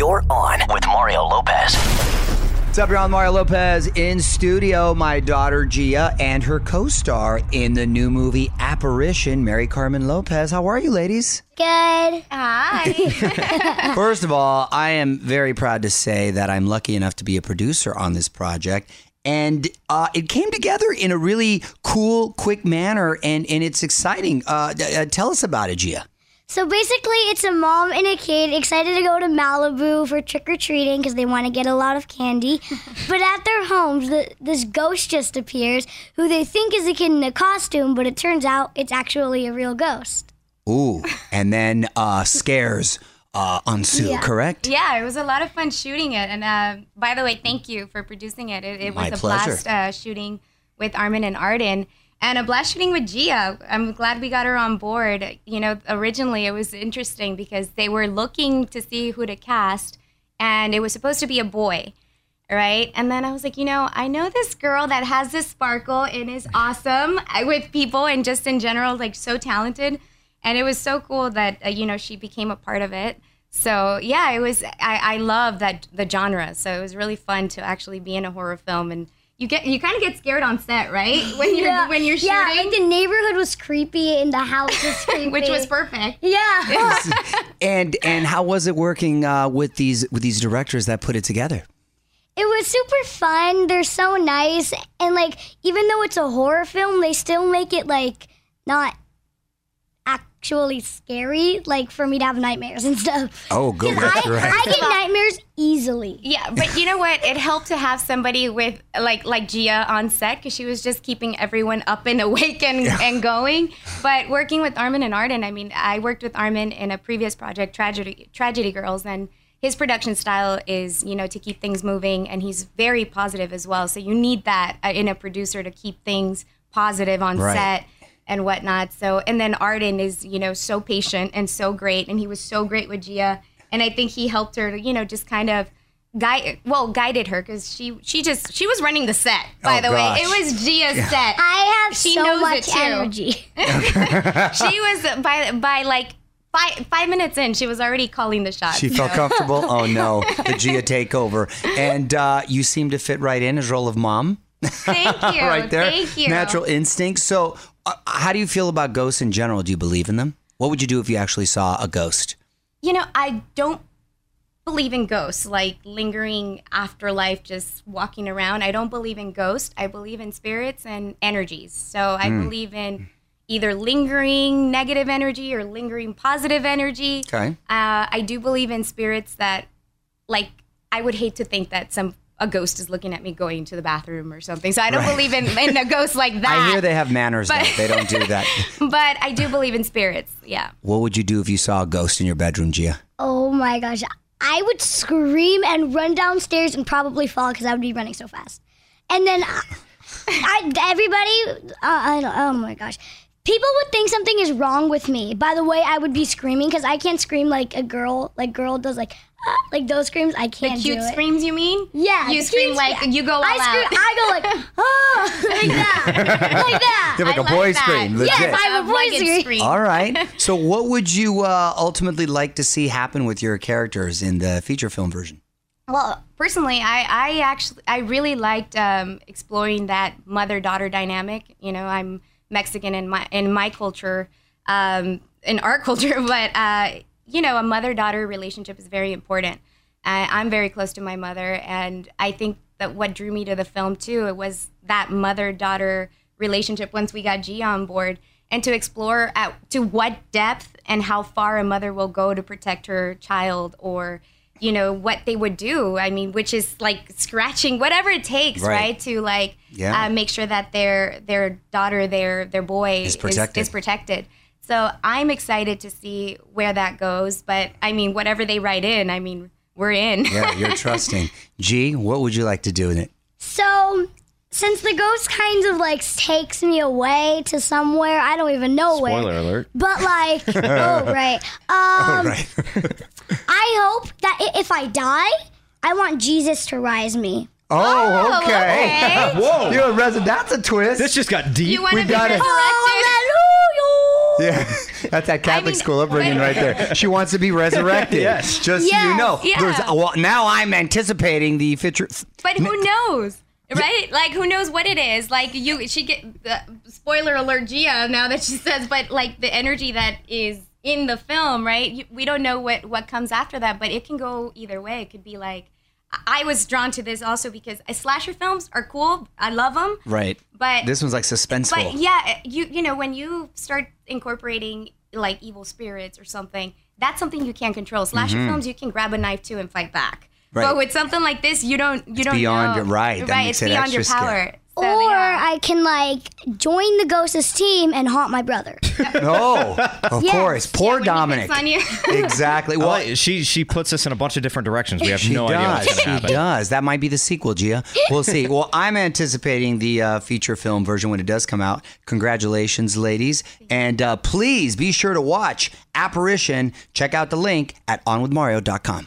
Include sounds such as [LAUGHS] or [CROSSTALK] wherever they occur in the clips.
You're on with Mario Lopez. What's up, y'all? Mario Lopez in studio. My daughter Gia and her co-star in the new movie Apparition, Mary Carmen Lopez. How are you, ladies? Good. Hi. [LAUGHS] [LAUGHS] First of all, I am very proud to say that I'm lucky enough to be a producer on this project. And uh, it came together in a really cool, quick manner, and, and it's exciting. Uh, uh, tell us about it, Gia. So basically, it's a mom and a kid excited to go to Malibu for trick or treating because they want to get a lot of candy. [LAUGHS] but at their homes, the, this ghost just appears who they think is a kid in a costume, but it turns out it's actually a real ghost. Ooh, and then uh, scares uh, ensue, Yeah. correct? yeah, it was a lot of fun shooting it. And uh, by the way, thank you for producing it. It, it was My a pleasure. blast uh, shooting with Armin and Arden. And a blast shooting with Gia. I'm glad we got her on board. You know, originally it was interesting because they were looking to see who to cast, and it was supposed to be a boy, right? And then I was like, you know, I know this girl that has this sparkle and is awesome [LAUGHS] with people and just in general, like so talented. And it was so cool that uh, you know she became a part of it. So yeah, it was. I, I love that the genre. So it was really fun to actually be in a horror film and. You get you kind of get scared on set, right? When you're when you're shooting, Yeah, and the neighborhood was creepy and the house was creepy. [LAUGHS] which was perfect. Yeah. And and how was it working uh, with these with these directors that put it together? It was super fun. They're so nice. And like even though it's a horror film, they still make it like not actually scary, like for me to have nightmares and stuff. Oh, good. I, I get nightmares easily. Yeah, but you know what? It helped to have somebody with like like Gia on set because she was just keeping everyone up and [LAUGHS] awake and, and going. But working with Armin and Arden, I mean, I worked with Armin in a previous project, Tragedy Tragedy Girls, and his production style is you know to keep things moving, and he's very positive as well. So you need that uh, in a producer to keep things positive on Right. set and whatnot. So and then Arden is you know so patient and so great, and he was so great with Gia, and I think he helped her you know just kind of guide well guided her because she she just she was running the set. By Oh, the gosh. way, it was Gia's set. I have She so knows it much too. energy. [LAUGHS] she was by by like. Five, five minutes in, she was already calling the shots. She felt comfortable. Oh no, [LAUGHS] the Gia takeover, and uh, you seem to fit right in as role of mom. Thank [LAUGHS] you. right there, Thank you. natural instinct. So, uh, how do you feel about ghosts in general? Do you believe in them? What would you do if you actually saw a ghost? You know, I don't believe in ghosts, like lingering afterlife, just walking around. I don't believe in ghosts. I believe in spirits and energies. So I Hmm. believe in either lingering negative energy or lingering positive energy. Okay. Uh, I do believe in spirits that, like, I would hate to think that some a ghost is looking at me going to the bathroom or something. So I don't Right. believe in, in a ghost like that. [LAUGHS] I hear they have manners. But- though. They don't do that. [LAUGHS] but I do believe in spirits. Yeah. What would you do if you saw a ghost in your bedroom, Gia? Oh my gosh. I would scream and run downstairs and probably fall because I would be running so fast. And then I, I everybody, uh, I don't, oh my gosh. People would think something is wrong with me by the way I would be screaming because I can't scream like a girl, like girl does, like uh, like those screams. I can't the cute do it. screams, you mean? Yeah, You scream cute like scream. you go all I scream. out. I go like oh, [LAUGHS] like that, like that. [LAUGHS] You're like I a boy that. scream, legit. Yes, I have a voice rugged scream. All right. [LAUGHS] So, what would you uh, ultimately like to see happen with your characters in the feature film version? Well, personally, I, I actually I really liked um, exploring that mother daughter dynamic. You know, I'm Mexican in my in my culture, um, in our [LAUGHS] culture, but uh, you know, a mother daughter relationship is very important. I, I'm very close to my mother, and I think that what drew me to the film too it was that mother daughter relationship. Once we got Gia on board, and to explore at to what depth and how far a mother will go to protect her child, or you know what they would do. I mean, which is like scratching whatever it takes, Right. right, to like Yeah. uh, make sure that their their daughter, their their boy Is protected. is protected. So I'm excited to see where that goes. But I mean, whatever they write in, I mean, we're in. Yeah, you're [LAUGHS] trusting. G, what would you like to do in it? So, since the ghost kind of like takes me away to somewhere, I don't even know where. Spoiler alert. But like, [LAUGHS] oh right. Um, [LAUGHS] I hope that i- if I die, I want Jesus to rise me. Oh, okay. [LAUGHS] Whoa. You're a resident. That's a twist. This just got deep. You want We to be got it. resurrected? Hallelujah! Yeah, that's that Catholic mean, school upbringing right there. She wants to be resurrected. Yes. Just so you Yes. know. Yeah. There's, well, now I'm anticipating the feature. But who knows? Right? Like who knows what it is? Like you she get uh, spoiler alert Gia now that she [LAUGHS] says but like the energy that is in the film, right? You, we don't know what what comes after that, but it can go either way. It could be like I was drawn to this also because uh, slasher films are cool. I love them. Right. But This one's like suspenseful. But yeah, you you know when you start incorporating like evil spirits or something, that's something you can't control. Slasher films, you can grab a knife too and fight back. Right. But with something like this, you don't you don't beyond know. your- right, that right, makes it's it beyond your power. scary. So, Or yeah. I can like join the ghost's team and haunt my brother. [LAUGHS] oh, of Yes. course. Poor when he Dominic. on you. [LAUGHS] exactly. Well, Well, she she puts us in a bunch of different directions. We have She no idea does. what's going to She happen. does. That might be the sequel, Gia. We'll see. [LAUGHS] Well, I'm anticipating the uh, feature film version when it does come out. Congratulations, ladies. And uh, please be sure to watch Apparition. Check out the link at onwithmario.com.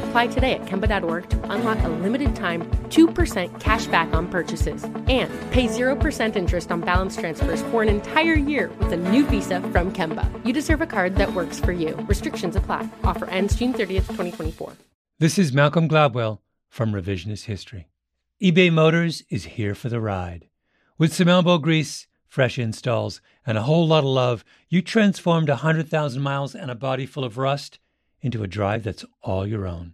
Apply today at Kemba.org to unlock a limited time 2% cash back on purchases and pay 0% interest on balance transfers for an entire year with a new visa from Kemba. You deserve a card that works for you. Restrictions apply. Offer ends June 30th, 2024. This is Malcolm Gladwell from Revisionist History. eBay Motors is here for the ride. With some elbow grease, fresh installs, and a whole lot of love, you transformed 100,000 miles and a body full of rust into a drive that's all your own.